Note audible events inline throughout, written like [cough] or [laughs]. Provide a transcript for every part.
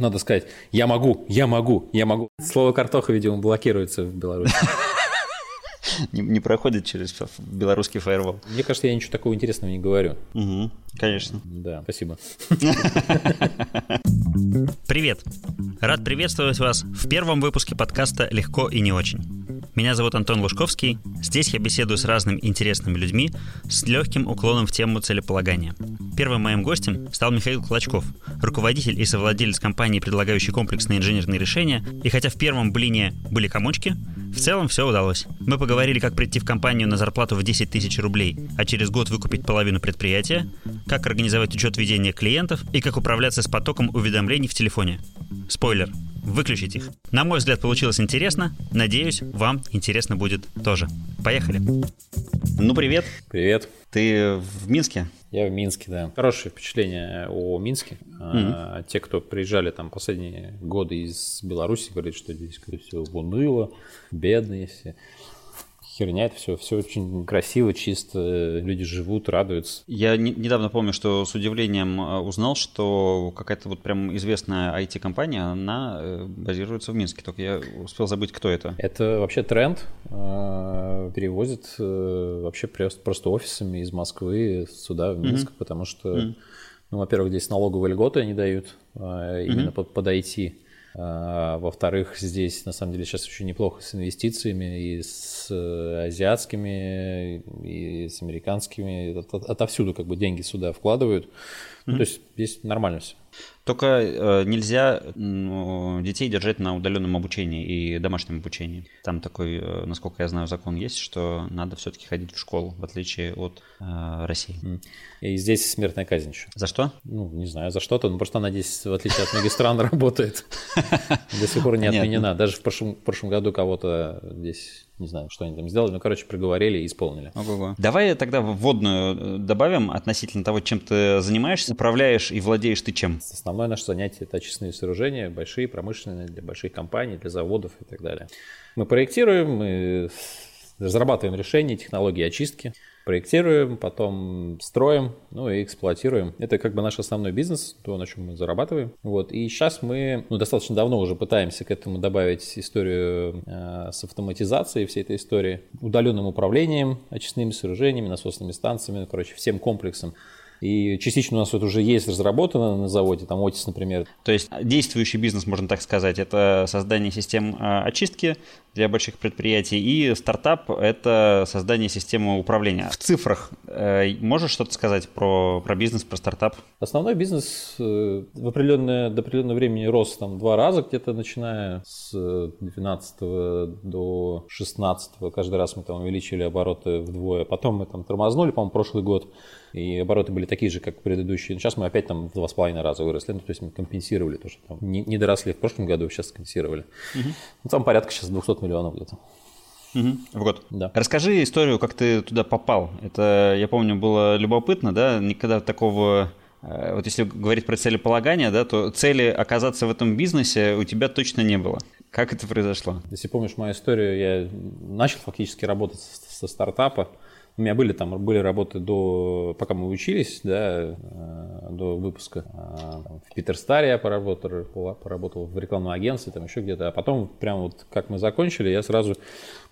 надо сказать «я могу, я могу, я могу». Слово «картоха», видимо, блокируется в Беларуси. [laughs] Не, не проходит через белорусский фаервол. Мне кажется, я ничего такого интересного не говорю. Угу, конечно. Да, спасибо. [laughs] Привет! Рад приветствовать вас в первом выпуске подкаста «Легко и не очень». Меня зовут Антон Лужковский. Здесь я беседую с разными интересными людьми с легким уклоном в тему целеполагания. Первым моим гостем стал Михаил Клочков, руководитель и совладелец компании, предлагающей комплексные инженерные решения. И хотя в первом блине были комочки, в целом все удалось. Мы поговорили, как прийти в компанию на зарплату в 10 тысяч рублей, а через год выкупить половину предприятия, как организовать учет ведения клиентов и как управляться с потоком уведомлений в телефоне. Спойлер, выключить их. На мой взгляд, получилось интересно. Надеюсь, вам интересно будет тоже. Поехали. Ну, привет. Привет. Ты в Минске? Я в Минске, да. Хорошее впечатление о Минске. Mm-hmm. Те, кто приезжали там последние годы из Беларуси, говорят, что здесь все уныло, бедные все херня, это все, все очень красиво, чисто, люди живут, радуются. Я не, недавно помню, что с удивлением э, узнал, что какая-то вот прям известная IT-компания, она э, базируется в Минске, только я успел забыть, кто это. Это вообще тренд, э, перевозят вообще просто офисами из Москвы сюда, в Минск, mm-hmm. потому что, mm-hmm. ну, во-первых, здесь налоговые льготы они дают именно mm-hmm. под, под IT. А, во-вторых, здесь на самом деле сейчас очень неплохо с инвестициями и с э, азиатскими, и с американскими. Отовсюду как бы деньги сюда вкладывают. Mm-hmm. то есть здесь нормально все. Только э, нельзя э, детей держать на удаленном обучении и домашнем обучении. Там такой, э, насколько я знаю, закон есть, что надо все-таки ходить в школу, в отличие от э, России. И здесь смертная казнь еще. За что? Ну, не знаю, за что-то, но просто она здесь, в отличие от многих стран, [laughs] работает. До сих пор не отменена. Даже в прошлом году кого-то здесь не знаю, что они там сделали, но, короче, проговорили и исполнили. Ого-го. Давай тогда вводную э, добавим относительно того, чем ты занимаешься, управляешь и владеешь ты чем? Основное наше занятие – это очистные сооружения, большие, промышленные, для больших компаний, для заводов и так далее. Мы проектируем, мы разрабатываем решения, технологии очистки – проектируем, потом строим, ну и эксплуатируем. Это как бы наш основной бизнес, то, на чем мы зарабатываем. Вот. И сейчас мы ну, достаточно давно уже пытаемся к этому добавить историю э, с автоматизацией всей этой истории, удаленным управлением очистными сооружениями, насосными станциями, ну, короче, всем комплексом. И частично у нас это уже есть разработано на заводе, там Otis, например. То есть действующий бизнес, можно так сказать, это создание систем а, очистки для больших предприятий, и стартап – это создание системы управления. В цифрах э, можешь что-то сказать про, про бизнес, про стартап? Основной бизнес э, в определенное, до определенного времени рос там два раза, где-то начиная с 12 до 16 каждый раз мы там увеличили обороты вдвое. Потом мы там тормознули, по-моему, прошлый год, и обороты были такие же, как предыдущие. Сейчас мы опять там в два с половиной раза выросли, ну, то есть мы компенсировали то, что там не, не доросли в прошлом году, сейчас компенсировали. Угу. Ну, там порядка сейчас 200 миллионов где-то. Угу, в год. Да. Расскажи историю, как ты туда попал. Это, я помню, было любопытно, да, никогда такого э, вот если говорить про целеполагание, да, то цели оказаться в этом бизнесе у тебя точно не было. Как это произошло? Если помнишь мою историю, я начал фактически работать со стартапа. У меня были там были работы до, пока мы учились, да, э, до выпуска. А, в Питерстаре я поработал, поработал в рекламном агентстве, там еще где-то. А потом, прям вот как мы закончили, я сразу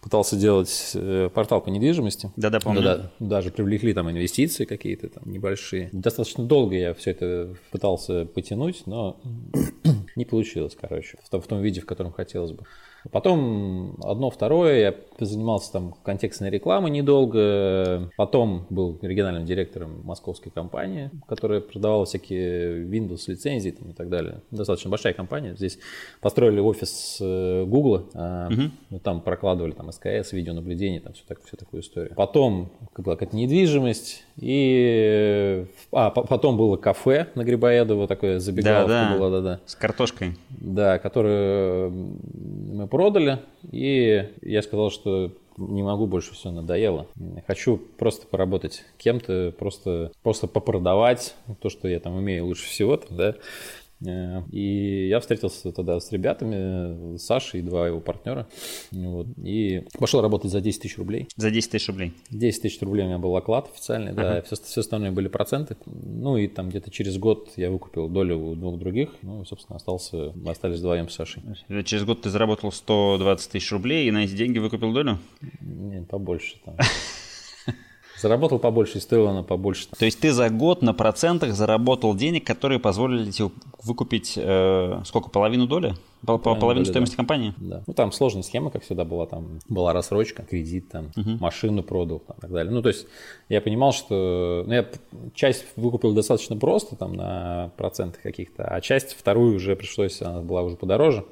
пытался делать э, портал по недвижимости. Да-да, помню. Да, даже привлекли там инвестиции какие-то там небольшие. Достаточно долго я все это пытался потянуть, но [clears throat] не получилось, короче, в том, в том виде, в котором хотелось бы. Потом одно, второе, я занимался там контекстной рекламой недолго, потом был региональным директором московской компании, которая продавала всякие Windows лицензии там, и так далее. Достаточно большая компания. Здесь построили офис Google, угу. там прокладывали там СКС, видеонаблюдение, там все, так, всю такую историю. Потом была какая-то недвижимость, и а, потом было кафе на Грибоедово, такое забегаловка да, да. была, да-да. С картошкой. Да, которую мы продали, и я сказал, что не могу больше, все надоело. Хочу просто поработать кем-то, просто, просто попродавать то, что я там умею лучше всего, да, и я встретился тогда с ребятами, с Сашей и два его партнера. Вот, и пошел работать за 10 тысяч рублей. За 10 тысяч рублей? 10 тысяч рублей у меня был оклад официальный, да, все, все остальное были проценты. Ну и там где-то через год я выкупил долю у двух других, ну и, собственно, остался, остались вдвоем с Сашей. Через год ты заработал 120 тысяч рублей и на эти деньги выкупил долю? Нет, побольше там. [laughs] Заработал побольше и стоило она побольше. То есть ты за год на процентах заработал денег, которые позволили тебе выкупить э, сколько, половину доли? По, половину, половину доли, стоимости да. компании? Да. Ну там сложная схема, как всегда была. Там была рассрочка, кредит, там, угу. машину продал там, и так далее. Ну то есть я понимал, что ну, я часть выкупил достаточно просто, там на проценты каких-то, а часть вторую уже пришлось, она была уже подороже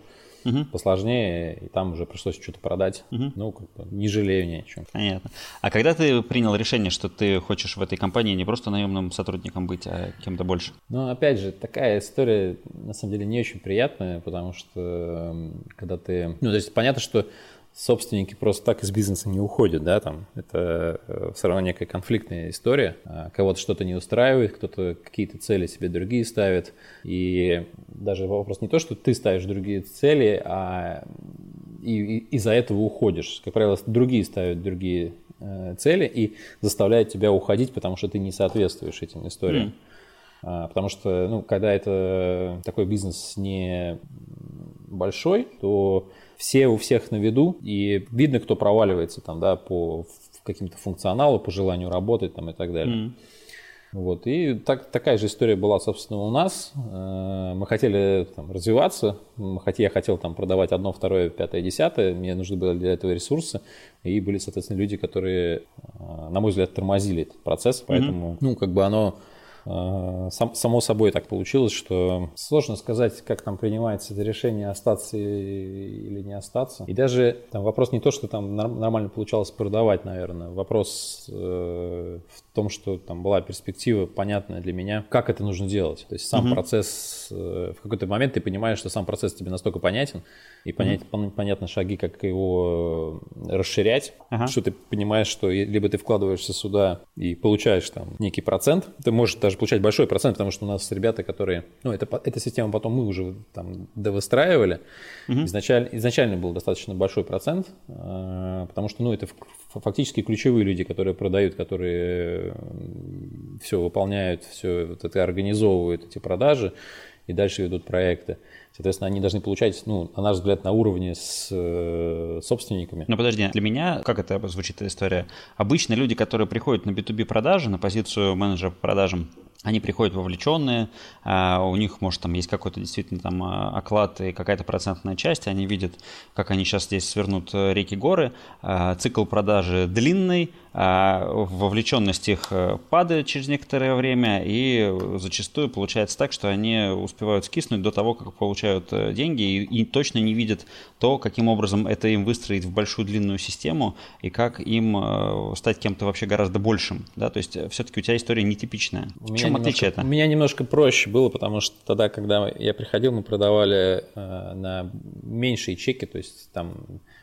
угу. посложнее, и там уже пришлось что-то продать. Угу. Ну, как бы не жалею ни о чем. Понятно. А когда ты принял решение, что ты хочешь в этой компании не просто наемным сотрудником быть, а кем-то больше? Ну, опять же, такая история на самом деле не очень приятная, потому что когда ты... Ну, то есть понятно, что собственники просто так из бизнеса не уходят, да, там, это э, все равно некая конфликтная история, а кого-то что-то не устраивает, кто-то какие-то цели себе другие ставит, и даже вопрос не то, что ты ставишь другие цели, а и, и из-за этого уходишь. Как правило, другие ставят другие э, цели и заставляют тебя уходить, потому что ты не соответствуешь этим историям. Mm. Потому что, ну, когда это такой бизнес не большой, то все у всех на виду, и видно, кто проваливается там, да, по каким-то функционалу, по желанию работать там и так далее. Mm. Вот. И так, такая же история была, собственно, у нас. Э, мы хотели там, развиваться, мы хот... я хотел там продавать одно, второе, пятое, десятое, мне нужны были для этого ресурсы, и были, соответственно, люди, которые, э, на мой взгляд, тормозили этот процесс, поэтому, mm-hmm. ну, как бы оно сам, само собой так получилось, что сложно сказать, как там принимается это решение, остаться или не остаться. И даже там вопрос не то, что там нормально получалось продавать, наверное. Вопрос э, в том, что там была перспектива понятная для меня, как это нужно делать. То есть сам угу. процесс, э, в какой-то момент ты понимаешь, что сам процесс тебе настолько понятен, и понять, mm-hmm. понятно шаги, как его э, расширять, ага. что ты понимаешь, что либо ты вкладываешься сюда и получаешь там некий процент, ты можешь даже получать большой процент, потому что у нас ребята, которые, ну, это, эта система потом мы уже там довыстраивали, mm-hmm. изначально, изначально был достаточно большой процент, э, потому что, ну, это фактически ключевые люди, которые продают, которые все выполняют, все вот это организовывают эти продажи и дальше ведут проекты. Соответственно, они должны получать, ну, на наш взгляд, на уровне с э, собственниками. Но подожди, для меня, как это звучит эта история? Обычно люди, которые приходят на B2B продажи, на позицию менеджера по продажам, они приходят вовлеченные, а у них, может, там есть какой-то действительно там а, оклад и какая-то процентная часть, они видят, как они сейчас здесь свернут э, реки-горы, а, цикл продажи длинный, вовлеченность их э, падает через некоторое время, и зачастую получается так, что они успевают скиснуть до того, как получают э, деньги, и, и точно не видят то, каким образом это им выстроить в большую длинную систему, и как им стать кем-то вообще гораздо большим. Да? То есть все-таки у тебя история нетипичная. В чем немножко, отличие это? У меня немножко проще было, потому что тогда, когда я приходил, мы продавали э, на меньшие чеки, то есть там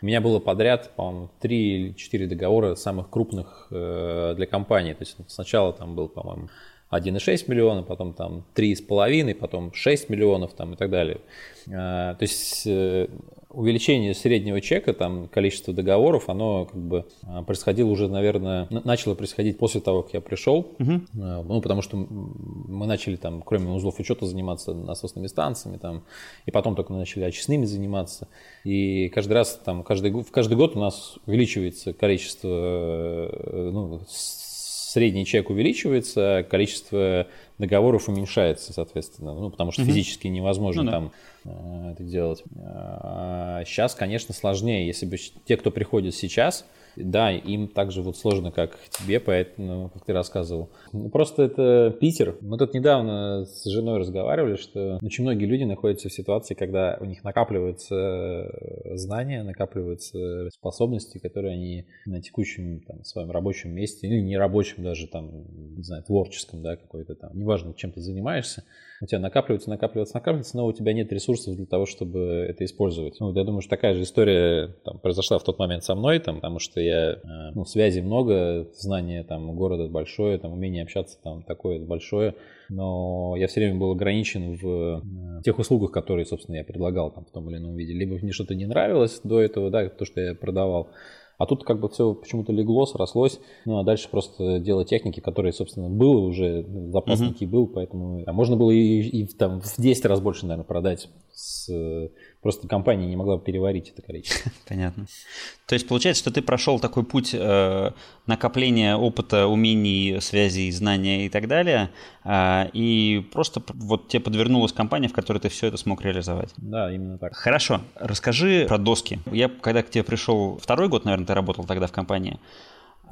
у меня было подряд, по-моему, 3 или 4 договора самых крупных э, для компании. То есть сначала там был, по-моему, 1,6 миллиона, потом там 3,5, потом 6 миллионов там и так далее. Э, то есть э, увеличение среднего чека, там количество договоров, оно как бы а, происходило уже, наверное, начало происходить после того, как я пришел, угу. ну, потому что мы начали там, кроме узлов учета, заниматься насосными станциями, там, и потом только начали очистными заниматься, и каждый раз, там, каждый, в каждый год у нас увеличивается количество, э, ну, средний чек увеличивается, количество договоров уменьшается, соответственно, ну, потому что угу. физически невозможно ну, там э, это делать. А сейчас, конечно, сложнее. Если бы те, кто приходит сейчас, да, им так же вот сложно, как тебе, поэтому, как ты рассказывал. Ну, просто это Питер. Мы тут недавно с женой разговаривали, что очень многие люди находятся в ситуации, когда у них накапливаются э, знания, накапливаются способности, которые они на текущем там, своем рабочем месте, или не рабочем даже, там, не знаю, творческом, да, какой-то там, неважно, чем ты занимаешься, у тебя накапливается, накапливается, накапливается, но у тебя нет ресурсов для того, чтобы это использовать. Ну, я думаю, что такая же история там, произошла в тот момент со мной, там, потому что я, ну, связи много, знания там города большое, там умение общаться там такое большое, но я все время был ограничен в тех услугах, которые, собственно, я предлагал там в том или ином виде. Либо мне что-то не нравилось до этого, да, то, что я продавал, а тут как бы все почему-то легло, срослось. Ну, а дальше просто дело техники, которое, собственно, было уже, запас uh-huh. был, поэтому а можно было и, и там в 10 раз больше, наверное, продать с Просто компания не могла переварить это количество. [laughs] Понятно. То есть получается, что ты прошел такой путь э, накопления опыта, умений, связей, знания и так далее, э, и просто вот тебе подвернулась компания, в которой ты все это смог реализовать. Да, именно так. Хорошо. Расскажи про доски. Я, когда к тебе пришел второй год, наверное, ты работал тогда в компании,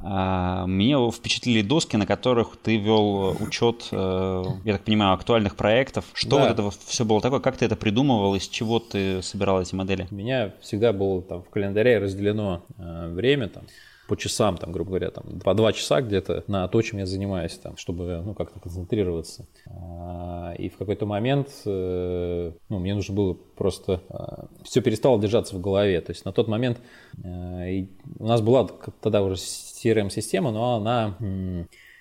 мне впечатлили доски, на которых ты вел учет, э, я так понимаю, актуальных проектов. Что да. вот это все было такое? Как ты это придумывал? Из чего ты собирал эти модели? У меня всегда было там в календаре разделено э, время там по часам, там, грубо говоря, там, по два часа где-то на то, чем я занимаюсь, там, чтобы, ну, как-то концентрироваться. А, и в какой-то момент, э, ну, мне нужно было просто... Все перестало держаться в голове. То есть на тот момент у нас была тогда уже CRM-система, но она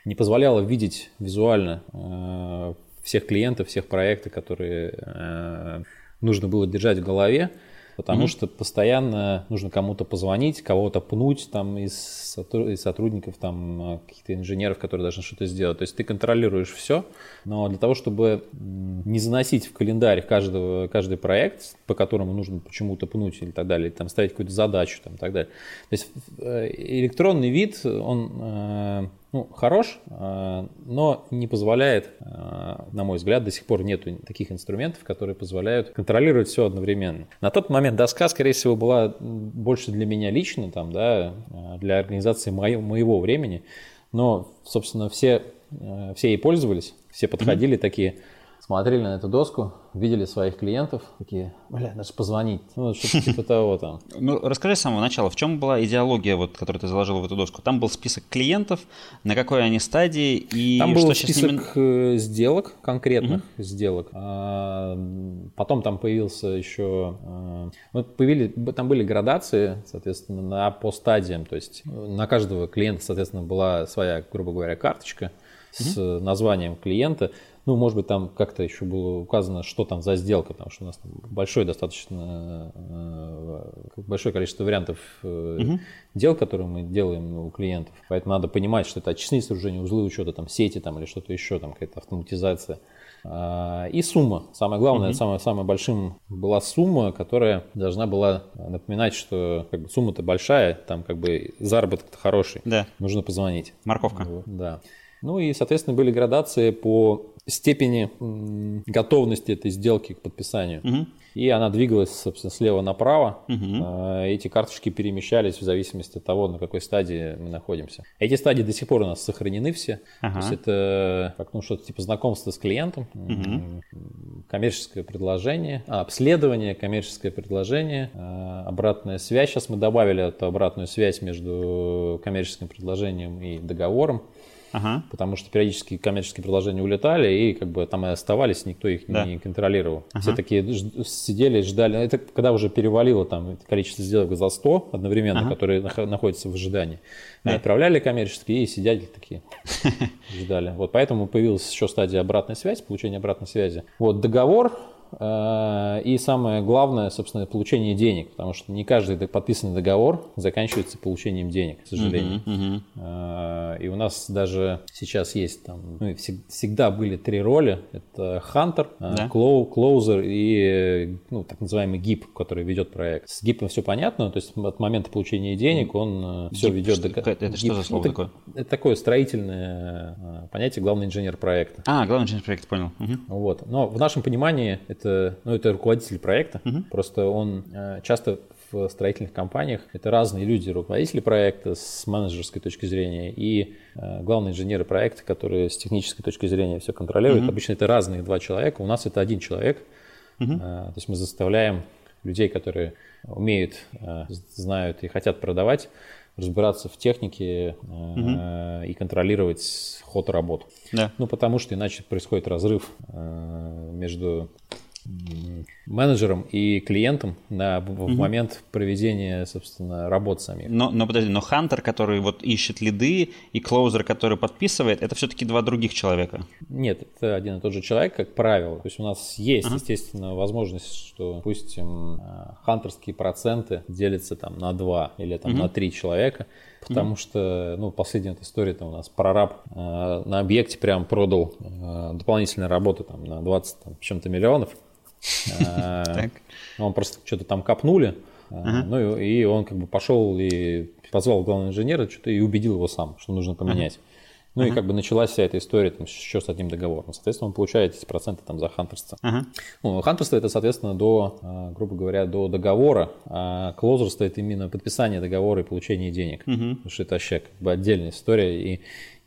не позволяла видеть визуально э, всех клиентов, всех проектов, которые э, нужно было держать в голове потому mm-hmm. что постоянно нужно кому-то позвонить, кого-то пнуть там из, из сотрудников, там э, каких-то инженеров, которые должны что-то сделать. То есть ты контролируешь все, но для того, чтобы не заносить в календарь каждого, каждый проект, по которому нужно почему-то пнуть или так далее, или там ставить какую-то задачу там, и так далее. То есть э, электронный вид, он э, ну, хорош, э, но не позволяет, э, на мой взгляд, до сих пор нет таких инструментов, которые позволяют контролировать все одновременно. На тот момент доска, скорее всего, была больше для меня лично, там, да, э, для организации моего, моего времени, но, собственно, все, все ей пользовались, все подходили mm-hmm. такие, смотрели на эту доску, видели своих клиентов, такие, бля, надо позвонить. Ну, что-то типа того там. Ну, расскажи с самого начала, в чем была идеология, вот, которую ты заложил в эту доску? Там был список клиентов, на какой они стадии и Там был список ними... Э, сделок, конкретных угу. сделок. А, потом там появился еще... А, вот появились, там были градации, соответственно, на, по стадиям. То есть на каждого клиента, соответственно, была своя, грубо говоря, карточка с названием клиента ну, может быть, там как-то еще было указано, что там за сделка, потому что у нас большое достаточно, э, большое количество вариантов угу. дел, которые мы делаем у клиентов. Поэтому надо понимать, что это очистные сооружения, узлы учета, там сети там, или что-то еще, там какая-то автоматизация. А, и сумма. Самое главное, угу. самое, самое большим была сумма, которая должна была напоминать, что как бы, сумма-то большая, там как бы заработок хороший. Да. Нужно позвонить. Морковка. Да. Ну и, соответственно, были градации по степени готовности этой сделки к подписанию. Угу. И она двигалась, собственно, слева направо. Угу. Эти карточки перемещались в зависимости от того, на какой стадии мы находимся. Эти стадии до сих пор у нас сохранены все. Ага. То есть это как ну, что-то типа знакомства с клиентом, угу. коммерческое предложение, а, обследование, коммерческое предложение, а, обратная связь. Сейчас мы добавили эту обратную связь между коммерческим предложением и договором. Ага. Потому что периодически коммерческие предложения улетали, и как бы там и оставались, никто их да. не контролировал. Ага. Все такие сидели, ждали. Это когда уже перевалило там количество сделок за 100 одновременно, ага. которые находятся в ожидании. Да. Отправляли коммерческие и сидели такие, [laughs] ждали. Вот поэтому появилась еще стадия обратной связи, получения обратной связи. Вот договор и самое главное, собственно, получение денег, потому что не каждый подписанный договор заканчивается получением денег, к сожалению. Uh-huh, uh-huh. И у нас даже сейчас есть там, ну, всегда были три роли. Это хантер, э, клоузер и ну, так называемый гип, который ведет проект. С гипом все понятно, то есть от момента получения денег он все ведет. Что, до... Это, это что за слово это, такое? Это такое строительное понятие главный инженер проекта. А, главный инженер проекта, понял. Угу. Вот. Но в нашем понимании это это, ну, это руководитель проекта, угу. просто он э, часто в строительных компаниях это разные люди, руководители проекта с менеджерской точки зрения и э, главные инженеры проекта, которые с технической точки зрения все контролируют. Угу. Обычно это разные два человека, у нас это один человек. Угу. Э, то есть мы заставляем людей, которые умеют, э, знают и хотят продавать, разбираться в технике угу. и контролировать ход работ. Да. Ну, потому что иначе происходит разрыв между менеджером и клиентом на, в, в момент проведения, собственно, работ самих. Но, но подожди, но хантер, который вот ищет лиды, и клоузер, который подписывает, это все-таки два других человека? Нет, это один и тот же человек, как правило. То есть у нас есть, ага. естественно, возможность, что, допустим, э, хантерские проценты делятся там на два или там угу. на три человека, потому mm-hmm. что, ну, последняя эта история, там у нас прораб э, на объекте прям продал э, дополнительные работы там на 20 там, чем-то миллионов. [laughs] Э, он просто что-то там копнули, э, ну и он как бы пошел и позвал главного инженера что-то и убедил его сам, что нужно поменять. Ну uh-huh. и как бы началась вся эта история там, еще с одним договором. Соответственно, он получает эти проценты там за хантерство. Uh-huh. Ну, хантерство это, соответственно, до, э, грубо говоря, до договора, а клозерство это именно подписание договора и получение денег. Uh-huh. Потому что это вообще как бы отдельная история. И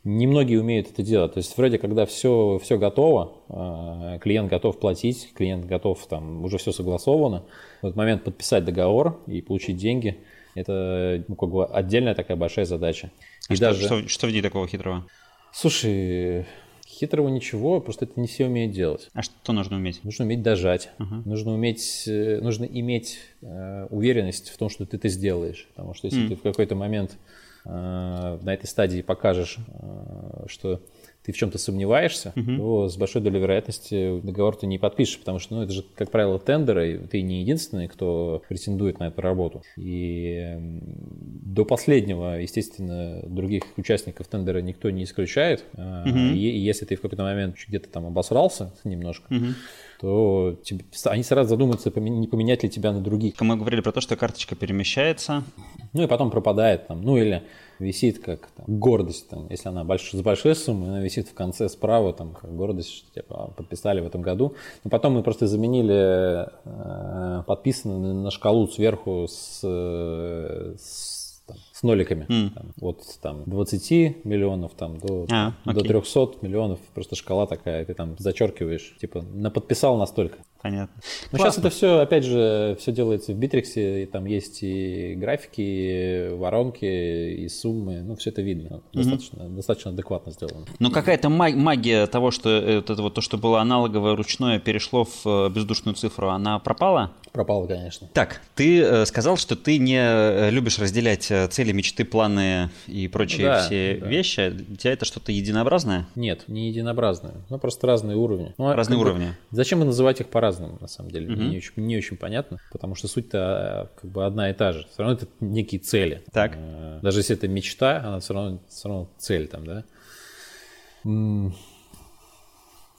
Немногие умеют это делать. То есть вроде когда все, все готово, э, клиент готов платить, клиент готов, там уже все согласовано. В этот момент подписать договор и получить деньги – это ну, как бы отдельная такая большая задача. А и что, даже... что, что в ней такого хитрого? Слушай, хитрого ничего, просто это не все умеют делать. А что нужно уметь? Нужно уметь дожать, uh-huh. нужно уметь, э, нужно иметь э, уверенность в том, что ты это сделаешь, потому что если mm. ты в какой-то момент Э, на этой стадии покажешь, э, что ты в чем-то сомневаешься, угу. то с большой долей вероятности договор ты не подпишешь, потому что, ну, это же, как правило, тендеры, и ты не единственный, кто претендует на эту работу. И до последнего, естественно, других участников тендера никто не исключает. Угу. И если ты в какой-то момент где-то там обосрался немножко, угу то тебе, они сразу задумаются, не поменять ли тебя на других. Мы говорили про то, что карточка перемещается. Ну и потом пропадает там, ну или висит как там, гордость, там, если она больш, с большой суммой, она висит в конце справа, там, как гордость, что типа, подписали в этом году. Но потом мы просто заменили э, подписанный на шкалу сверху с, там, с ноликами. Mm. Там, от там, 20 миллионов там, до, а, до 300 миллионов. Просто шкала такая, ты там зачеркиваешь, типа, на подписал настолько. Понятно. Но сейчас это все, опять же, все делается в Битриксе, и там есть и графики, и воронки, и суммы, ну, все это видно. Достаточно, mm-hmm. достаточно адекватно сделано. Но какая-то магия того, что это вот то, что было аналоговое ручное, перешло в э, бездушную цифру, она пропала? Пропала, конечно. Так, ты э, сказал, что ты не э, любишь разделять цели, мечты, планы и прочие да, все да. вещи. Для тебя это что-то единообразное? Нет, не единообразное. Ну, просто разные уровни. Ну, а разные уровни. Бы, зачем бы называть их по-разному? По-разному, на самом деле. Угу. Не, очень, не очень понятно, потому что суть-то а, как бы одна и та же. Все равно это некие цели. Так. Э, даже если это мечта, она все равно, все равно цель там, да.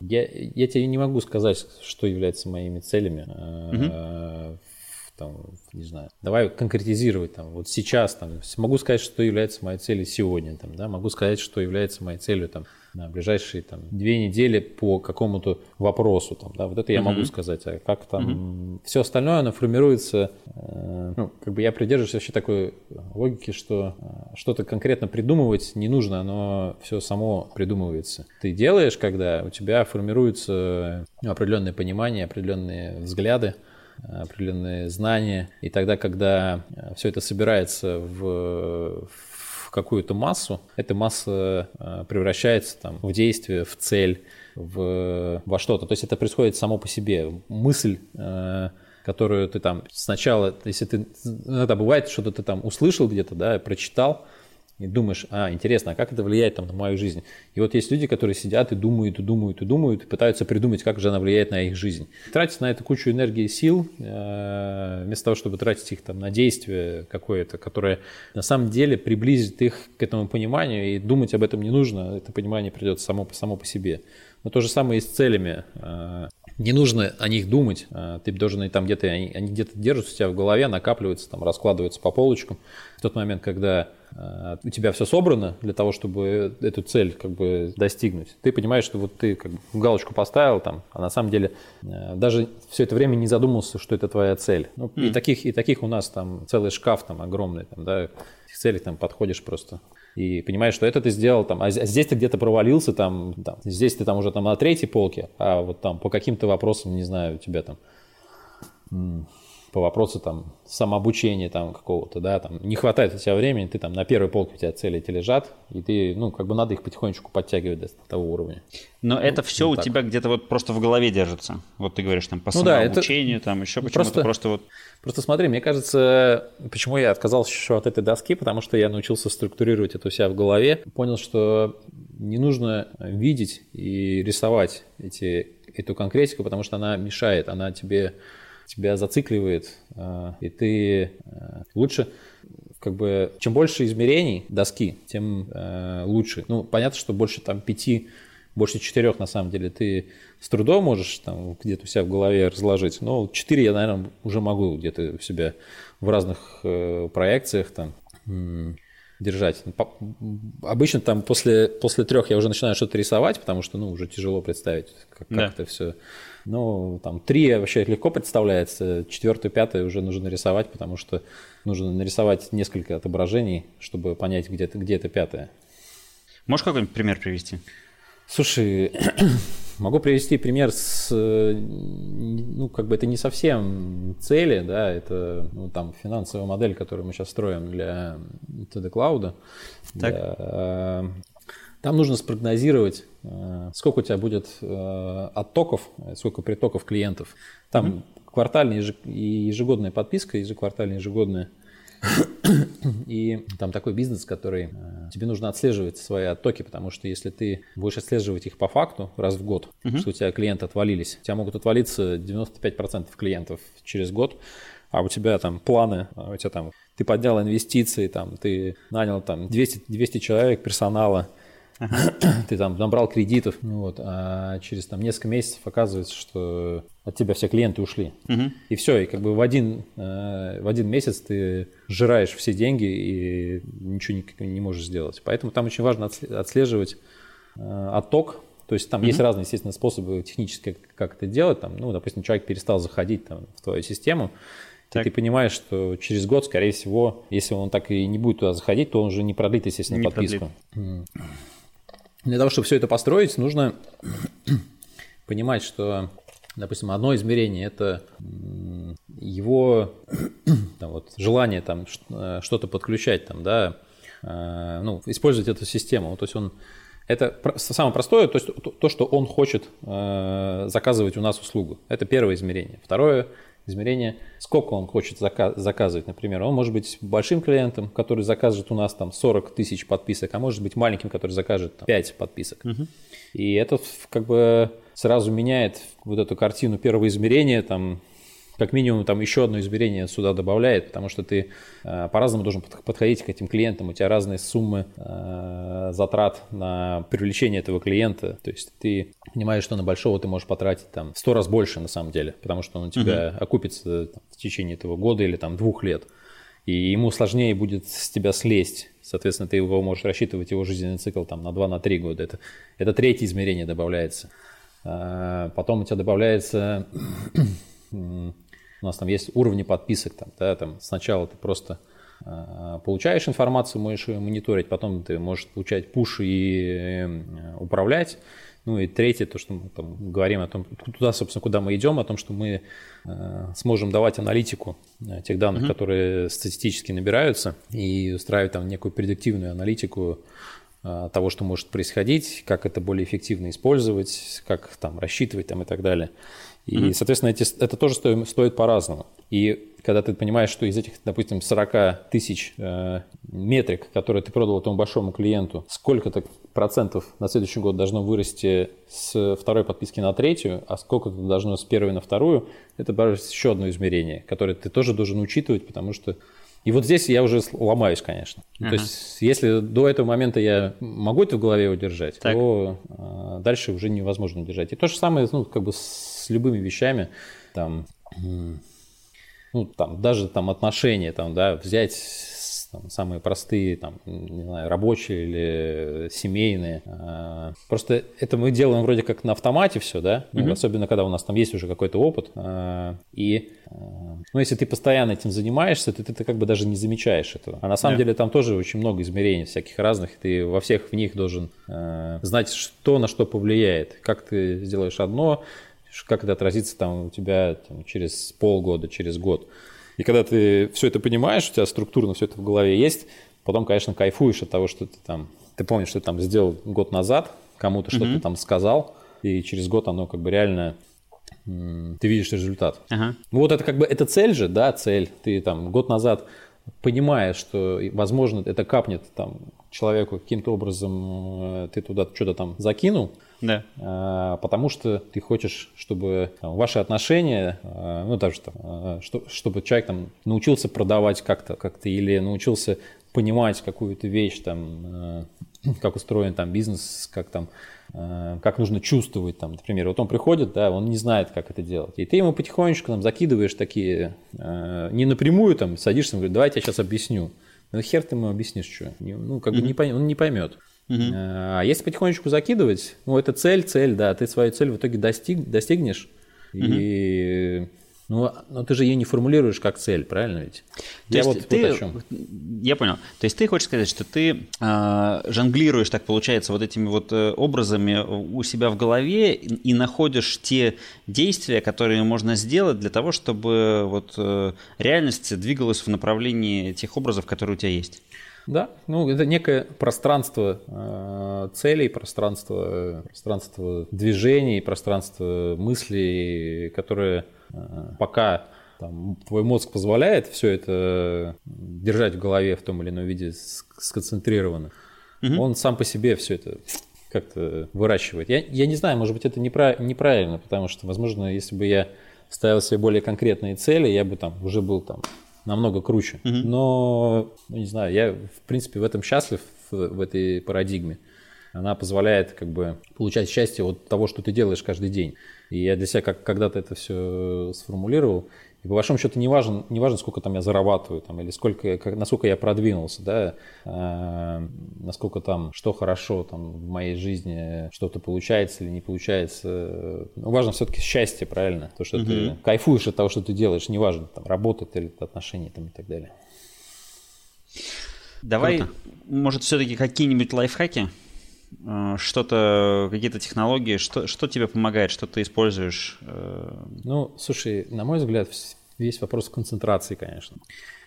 Я, я тебе не могу сказать, что является моими целями. Угу. Там, не знаю, давай конкретизировать там, вот сейчас там, могу сказать, что является моей целью сегодня, там, да, могу сказать, что является моей целью там на ближайшие там, две недели по какому-то вопросу. Там, да, вот это я могу сказать. А как там все остальное, оно формируется, э, ну, как бы я придерживаюсь вообще такой логики, что э, что-то конкретно придумывать не нужно, оно все само придумывается. Ты делаешь, когда у тебя формируется ну, определенное понимание, определенные взгляды, определенные знания. И тогда, когда э, все это собирается в, в какую-то массу, эта масса э, превращается там, в действие, в цель, в, во что-то. То есть это происходит само по себе. Мысль э, которую ты там сначала, если ты, иногда бывает, что-то ты там услышал где-то, да, прочитал, и думаешь, а, интересно, а как это влияет там, на мою жизнь? И вот есть люди, которые сидят и думают, и думают, и думают, и пытаются придумать, как же она влияет на их жизнь. Тратить на это кучу энергии и сил, э, вместо того, чтобы тратить их там, на действие какое-то, которое на самом деле приблизит их к этому пониманию, и думать об этом не нужно, это понимание придет само, само по себе. Но то же самое и с целями. Э, не нужно о них думать, э, ты должен там где-то, они, они где-то держатся у тебя в голове, накапливаются, там, раскладываются по полочкам. В тот момент, когда Э, у тебя все собрано для того, чтобы эту цель как бы достигнуть. Ты понимаешь, что вот ты как бы галочку поставил там, а на самом деле э, даже все это время не задумался, что это твоя цель. Ну, mm. и, таких, и таких у нас там целый шкаф там огромный, там, да, этих целей там подходишь просто и понимаешь, что это ты сделал там, а здесь ты где-то провалился там, там, здесь ты там уже там на третьей полке, а вот там по каким-то вопросам, не знаю, у тебя там по вопросу там самообучения там какого-то, да, там не хватает у тебя времени, ты там на первой полке у тебя цели эти лежат, и ты, ну, как бы надо их потихонечку подтягивать до того уровня. Но ну, это все у так. тебя где-то вот просто в голове держится. Вот ты говоришь там по ну, самообучению, да, это... там еще почему-то просто, просто вот... Просто смотри, мне кажется, почему я отказался еще от этой доски, потому что я научился структурировать это у себя в голове, понял, что не нужно видеть и рисовать эти, эту конкретику, потому что она мешает, она тебе тебя зацикливает, э, и ты э, лучше как бы чем больше измерений доски, тем э, лучше. Ну, понятно, что больше там пяти, больше четырех на самом деле ты с трудом можешь там где-то у себя в голове разложить. Но четыре я, наверное, уже могу где-то у себя в разных проекциях там держать. Обычно там после, после трех я уже начинаю что-то рисовать, потому что, ну, уже тяжело представить, как, как да. это все. Ну, там три вообще легко представляется, четвертую, пятую уже нужно нарисовать, потому что нужно нарисовать несколько отображений, чтобы понять, где, где это пятое. Можешь какой-нибудь пример привести? Слушай, [clears throat] могу привести пример с, ну, как бы это не совсем цели, да, это, ну, там, финансовая модель, которую мы сейчас строим для TD Cloud. Так. Для, там нужно спрогнозировать, э, сколько у тебя будет э, оттоков, сколько притоков клиентов. Там mm-hmm. квартальная и ежегодная подписка, ежеквартальная, ежегодная [coughs] и там такой бизнес, который э, тебе нужно отслеживать свои оттоки, потому что если ты будешь отслеживать их по факту раз в год, uh-huh. что у тебя клиенты отвалились, у тебя могут отвалиться 95% клиентов через год, а у тебя там планы, а у тебя там ты поднял инвестиции, там ты нанял там 200, 200 человек персонала, ты там набрал кредитов, ну вот, а через там несколько месяцев оказывается, что от тебя все клиенты ушли. uh И все, и как бы в один, э, в один месяц ты сжираешь все деньги и ничего не, не можешь сделать. Поэтому там очень важно отслеживать э, отток. То есть там uh есть разные, естественно, способы технически, как это делать. Там, ну, допустим, человек перестал заходить там, в твою систему, так. И ты понимаешь, что через год, скорее всего, если он так и не будет туда заходить, то он уже не продлит, естественно, не подписку. Продлит. Для того, чтобы все это построить, нужно [clears throat] понимать, что, допустим, одно измерение – это его [clears throat] там, вот, желание там, э, что-то подключать, там, да, э, ну, использовать эту систему. То есть он это самое простое, то есть то, что он хочет э, заказывать у нас услугу. Это первое измерение. Второе измерение, сколько он хочет заказывать, например. Он может быть большим клиентом, который закажет у нас там 40 тысяч подписок, а может быть маленьким, который закажет там, 5 подписок. Угу. И это как бы сразу меняет вот эту картину первого измерения, там как минимум там еще одно измерение сюда добавляет, потому что ты э, по-разному должен подходить к этим клиентам, у тебя разные суммы э, затрат на привлечение этого клиента, то есть ты понимаешь, что на большого ты можешь потратить там сто раз больше на самом деле, потому что он у тебя uh-huh. окупится там, в течение этого года или там двух лет, и ему сложнее будет с тебя слезть, соответственно, ты его можешь рассчитывать его жизненный цикл там на 2-3 года, это, это третье измерение добавляется. Э, потом у тебя добавляется [clears throat] У нас там есть уровни подписок. Там, да, там сначала ты просто э, получаешь информацию, можешь ее мониторить, потом ты можешь получать пуш и э, управлять. Ну и третье, то, что мы там говорим о том, туда, собственно, куда мы идем, о том, что мы э, сможем давать аналитику э, тех данных, mm-hmm. которые статистически набираются, и устраивать там некую предиктивную аналитику э, того, что может происходить, как это более эффективно использовать, как там рассчитывать там и так далее. И, mm-hmm. соответственно, эти, это тоже стоит, стоит по-разному. И когда ты понимаешь, что из этих, допустим, 40 тысяч э, метрик, которые ты продал этому большому клиенту, сколько-то процентов на следующий год должно вырасти с второй подписки на третью, а сколько-то должно с первой на вторую, это еще одно измерение, которое ты тоже должен учитывать, потому что и вот здесь я уже ломаюсь, конечно. Uh-huh. То есть, если до этого момента я могу это в голове удержать, так. то э, дальше уже невозможно удержать. И то же самое, ну, как бы с любыми вещами, там, ну, там, даже там отношения, там, да, взять там, самые простые, там, не знаю, рабочие или семейные. А, просто это мы делаем вроде как на автомате все, да, mm-hmm. особенно когда у нас там есть уже какой-то опыт. А, и, а, ну, если ты постоянно этим занимаешься, то ты, ты как бы даже не замечаешь этого. А на самом yeah. деле там тоже очень много измерений всяких разных, ты во всех в них должен знать, что на что повлияет. Как ты сделаешь одно, как это отразится там у тебя там, через полгода, через год. И когда ты все это понимаешь, у тебя структурно все это в голове есть, потом, конечно, кайфуешь от того, что ты там, ты помнишь, что ты там сделал год назад, кому-то mm-hmm. что-то там сказал, и через год оно как бы реально ты видишь результат. Ага. Ну вот это как бы это цель же, да, цель. Ты там год назад понимаешь, что, возможно, это капнет там человеку каким-то образом, э, ты туда что-то там закинул, да. А, потому что ты хочешь, чтобы там, ваши отношения, а, ну даже там, а, что, чтобы человек там научился продавать как-то, как-то или научился понимать какую-то вещь, там, [clears throat] как устроен там бизнес, как там как нужно чувствовать, там, например, вот он приходит, да, он не знает, как это делать, и ты ему потихонечку там закидываешь такие, не напрямую там садишься, говорит, давайте я сейчас объясню, ну хер ты ему объяснишь, что, ну как бы не пойм, он не поймет. А если потихонечку закидывать, ну это цель, цель, да, ты свою цель в итоге достиг, достигнешь, и ну, но ты же ее не формулируешь как цель, правильно ведь? То я есть вот, ты, вот о чем. Я понял. То есть ты хочешь сказать, что ты э, жонглируешь, так получается, вот этими вот э, образами у себя в голове и, и находишь те действия, которые можно сделать для того, чтобы вот э, реальность двигалась в направлении тех образов, которые у тебя есть. Да, ну это некое пространство э, целей, пространство, пространство движений, пространство мыслей, которое э, пока там, твой мозг позволяет все это держать в голове в том или ином виде сконцентрированно, угу. он сам по себе все это как-то выращивает. Я, я не знаю, может быть, это неправ, неправильно, потому что, возможно, если бы я ставил себе более конкретные цели, я бы там уже был там намного круче. Угу. Но, ну, не знаю, я, в принципе, в этом счастлив, в, в этой парадигме. Она позволяет как бы получать счастье от того, что ты делаешь каждый день. И я для себя как когда-то это все сформулировал. И по большому счету не важно, не важно сколько там я зарабатываю, там, или сколько, как, насколько я продвинулся, да, э, насколько там, что хорошо там в моей жизни, что-то получается или не получается. Ну, важно все-таки счастье, правильно? То, что угу. ты кайфуешь от того, что ты делаешь, неважно, там, работает или отношения там, и так далее. Давай, Круто. может, все-таки какие-нибудь лайфхаки? Э, что-то, какие-то технологии, что, что тебе помогает, что ты используешь? Э? Ну, слушай, на мой взгляд, весь вопрос концентрации, конечно.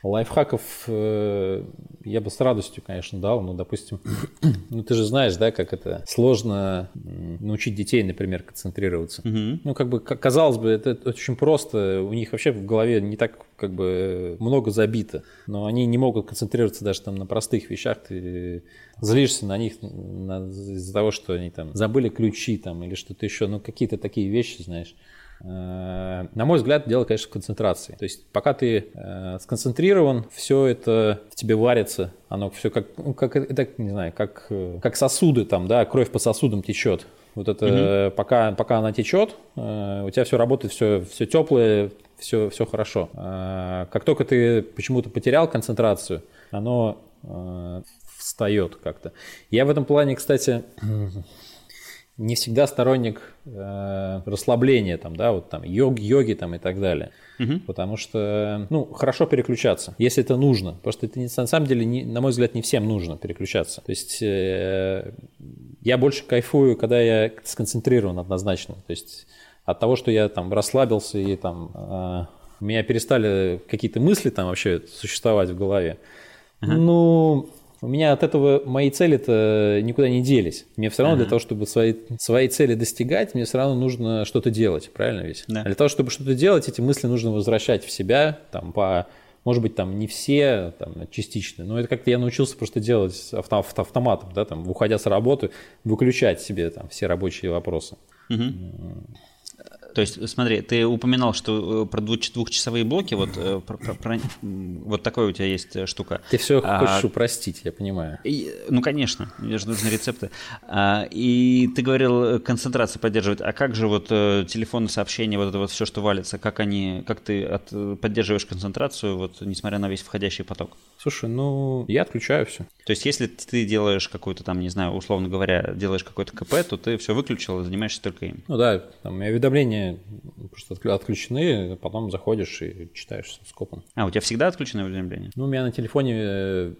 Лайфхаков э, я бы с радостью, конечно, дал, но, допустим, [coughs] ну ты же знаешь, да, как это сложно научить детей, например, концентрироваться. Угу. Ну, как бы, казалось бы, это, это очень просто, у них вообще в голове не так, как бы, много забито, но они не могут концентрироваться даже там на простых вещах, ты злишься на них на, из-за того, что они там забыли ключи там или что-то еще, ну, какие-то такие вещи, знаешь. На мой взгляд, дело, конечно, в концентрации. То есть, пока ты э, сконцентрирован, все это в тебе варится, оно все как, ну, как это, не знаю, как, э, как сосуды там, да, кровь по сосудам течет. Вот это угу. пока, пока она течет, у тебя все работает, все, все теплое, все, все хорошо. Как только ты почему-то потерял концентрацию, оно встает как-то. Я в этом плане, кстати, не всегда сторонник э, расслабления, там, да, вот там йог, йоги там и так далее. Угу. Потому что, ну, хорошо переключаться, если это нужно. Просто это на самом деле, не, на мой взгляд, не всем нужно переключаться. То есть э, я больше кайфую, когда я сконцентрирован однозначно. То есть от того, что я там расслабился и там э, у меня перестали какие-то мысли там вообще существовать в голове. Uh-huh. Ну, у меня от этого мои цели-то никуда не делись. Мне все равно ага. для того, чтобы свои, свои цели достигать, мне все равно нужно что-то делать, правильно ведь? Да. А для того, чтобы что-то делать, эти мысли нужно возвращать в себя, там, по, может быть, там не все, там, частично, но это как-то я научился просто делать авто, автоматом, да, там, уходя с работы, выключать себе там все рабочие вопросы. Угу. То есть, смотри, ты упоминал, что э, про двухчасовые блоки, вот, э, про, про, про, вот такая у тебя есть э, штука. Ты все а, хочешь упростить, я понимаю. И, ну, конечно, мне же нужны рецепты. А, и ты говорил, концентрация поддерживать. А как же вот телефонные сообщения, вот это вот все, что валится, как они, как ты от, поддерживаешь концентрацию, вот, несмотря на весь входящий поток? Слушай, ну, я отключаю все. То есть, если ты делаешь какую-то там, не знаю, условно говоря, делаешь какой-то КП, то ты все выключил и занимаешься только им. Ну да, там уведомления просто отключены, потом заходишь и читаешь скопом. А, у тебя всегда отключены уведомления? Ну, у меня на телефоне э,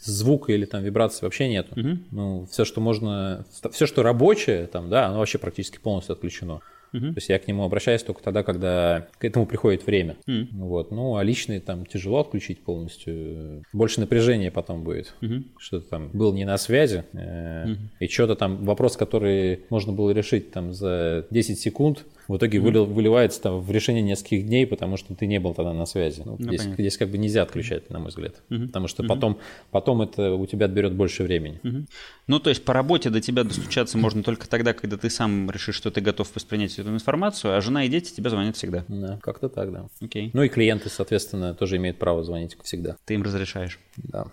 звука или там вибрации вообще нету. Угу. Ну, все, что можно, все, что рабочее, там, да, оно вообще практически полностью отключено. Uh-huh. То есть я к нему обращаюсь только тогда, когда к этому приходит время. Uh-huh. Вот. Ну, а личный там тяжело отключить полностью. Больше напряжения потом будет. Uh-huh. Что-то там был не на связи. Uh-huh. И что-то там, вопрос, который можно было решить там за 10 секунд, в итоге mm-hmm. выливается там в решение нескольких дней, потому что ты не был тогда на связи. Ну, ну, здесь, здесь как бы нельзя отключать, на мой взгляд. Mm-hmm. Потому что mm-hmm. потом, потом это у тебя отберет больше времени. Mm-hmm. Ну, то есть по работе до тебя достучаться можно только тогда, когда ты сам решишь, что ты готов воспринять эту информацию, а жена и дети тебе звонят всегда. Да, как-то так, да. Окей. Ну и клиенты, соответственно, тоже имеют право звонить всегда. Ты им разрешаешь? Да.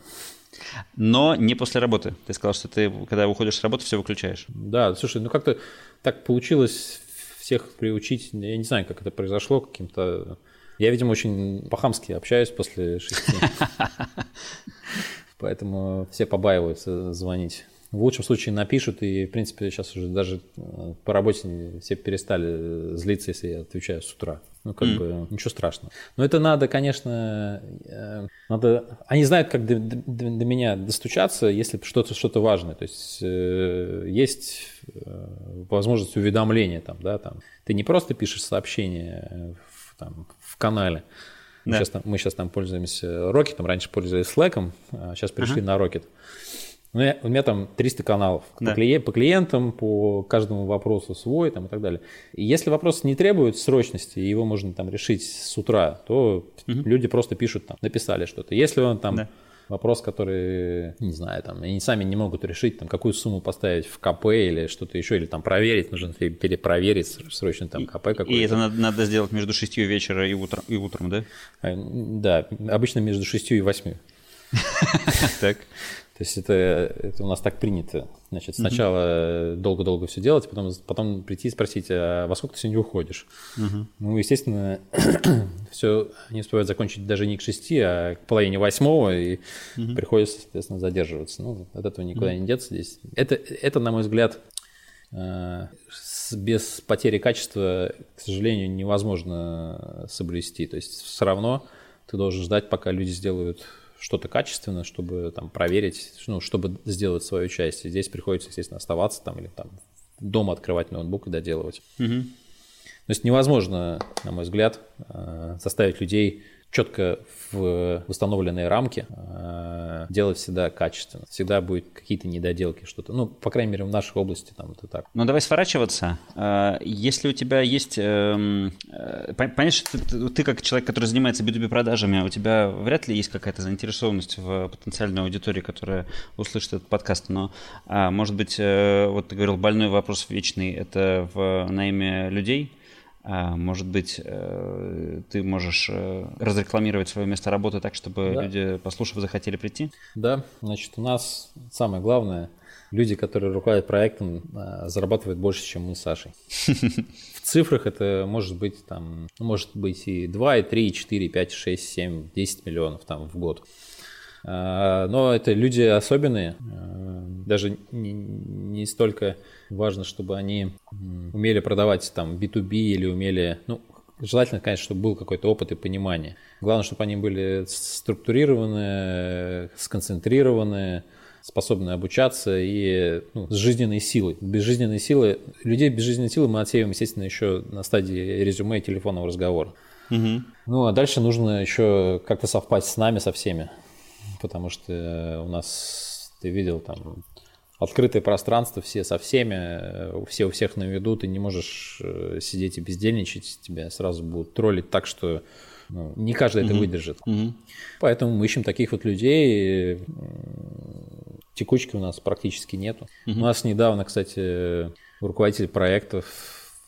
Но не после работы. Ты сказал, что ты, когда уходишь с работы, все выключаешь. Да, слушай, ну как-то так получилось всех приучить. Я не знаю, как это произошло, каким-то... Я, видимо, очень по-хамски общаюсь после шести. [laughs] Поэтому все побаиваются звонить. В лучшем случае напишут, и, в принципе, сейчас уже даже э, по работе все перестали злиться, если я отвечаю с утра. Ну, как mm. бы, ничего страшного. Но это надо, конечно, э, надо... Они знают, как до, до, до меня достучаться, если что-то что важное. То есть, э, есть возможность уведомления там, да, там. Ты не просто пишешь сообщение в, там, в канале, да. мы, сейчас там, мы сейчас там пользуемся Rocket, раньше пользовались Slack, а сейчас перешли ага. на Rocket. У меня, у меня там 300 каналов да. по, клиент, по клиентам, по каждому вопросу свой там, и так далее. И если вопрос не требует срочности, и его можно там решить с утра, то угу. люди просто пишут там, написали что-то. Если он там да. вопрос, который, не знаю, там, они сами не могут решить, там, какую сумму поставить в КП или что-то еще, или там проверить, нужно перепроверить срочно там КП какой-то. И это надо, надо сделать между 6 вечера и утром, и утром, да? А, да, обычно между 6 и 8. [laughs] Так. То есть это, это у нас так принято. Значит, сначала uh-huh. долго-долго все делать, потом, потом прийти и спросить, а во сколько ты сегодня уходишь? Uh-huh. Ну, естественно, [clears throat] все не успевают закончить даже не к шести, а к половине восьмого, и uh-huh. приходится, соответственно, задерживаться. Ну, от этого никуда uh-huh. не деться здесь. Это, это, на мой взгляд, э, без потери качества, к сожалению, невозможно соблюсти. То есть все равно ты должен ждать, пока люди сделают что-то качественное, чтобы там проверить, ну, чтобы сделать свою часть. И здесь приходится, естественно, оставаться там или там дома открывать ноутбук и доделывать. Угу. То есть невозможно, на мой взгляд, э, заставить людей четко в восстановленные рамки э, делать всегда качественно. Всегда будет какие-то недоделки, что-то. Ну, по крайней мере, в нашей области там это так. Ну, давай сворачиваться. Э, если у тебя есть... Эм, э, Понимаешь, ты, ты как человек, который занимается B2B продажами, у тебя вряд ли есть какая-то заинтересованность в потенциальной аудитории, которая услышит этот подкаст, но, а, может быть, вот ты говорил, больной вопрос вечный – это в найме людей – а, может быть, э, ты можешь э, разрекламировать свое место работы так, чтобы да. люди, послушав, захотели прийти? Да, значит, у нас самое главное, люди, которые руководят проектом, э, зарабатывают больше, чем мы с Сашей. [laughs] В цифрах это может быть там, может быть и 2, и 3, и 4, и 5, и 6, 7, 10 миллионов там в год. А, но это люди особенные, даже не, не столько важно, чтобы они умели продавать там B2B или умели, ну, желательно, конечно, чтобы был какой-то опыт и понимание. Главное, чтобы они были структурированы, сконцентрированы, способны обучаться и ну, с жизненной силой. Без жизненной силы, людей без жизненной силы мы отсеиваем, естественно, еще на стадии резюме и телефонного разговора. Угу. Ну, а дальше нужно еще как-то совпасть с нами, со всеми, потому что у нас, ты видел, там открытое пространство, все со всеми, э, все у всех на виду, ты не можешь э, сидеть и бездельничать, тебя сразу будут троллить так, что ну, не каждый угу. это выдержит. Угу. Поэтому мы ищем таких вот людей. Текучки у нас практически нету. Угу. У нас недавно, кстати, руководитель проектов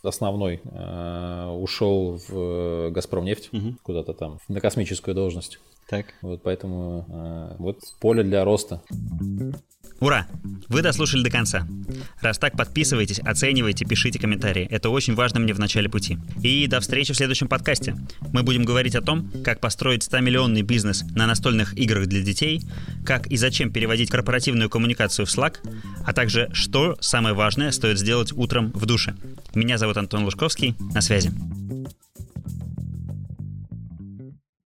основной э, ушел в Газпромнефть угу. куда-то там на космическую должность. Так. Вот поэтому э, вот поле для роста. Ура! Вы дослушали до конца. Раз так, подписывайтесь, оценивайте, пишите комментарии. Это очень важно мне в начале пути. И до встречи в следующем подкасте. Мы будем говорить о том, как построить 100-миллионный бизнес на настольных играх для детей, как и зачем переводить корпоративную коммуникацию в Slack, а также что самое важное стоит сделать утром в душе. Меня зовут Антон Лужковский. На связи.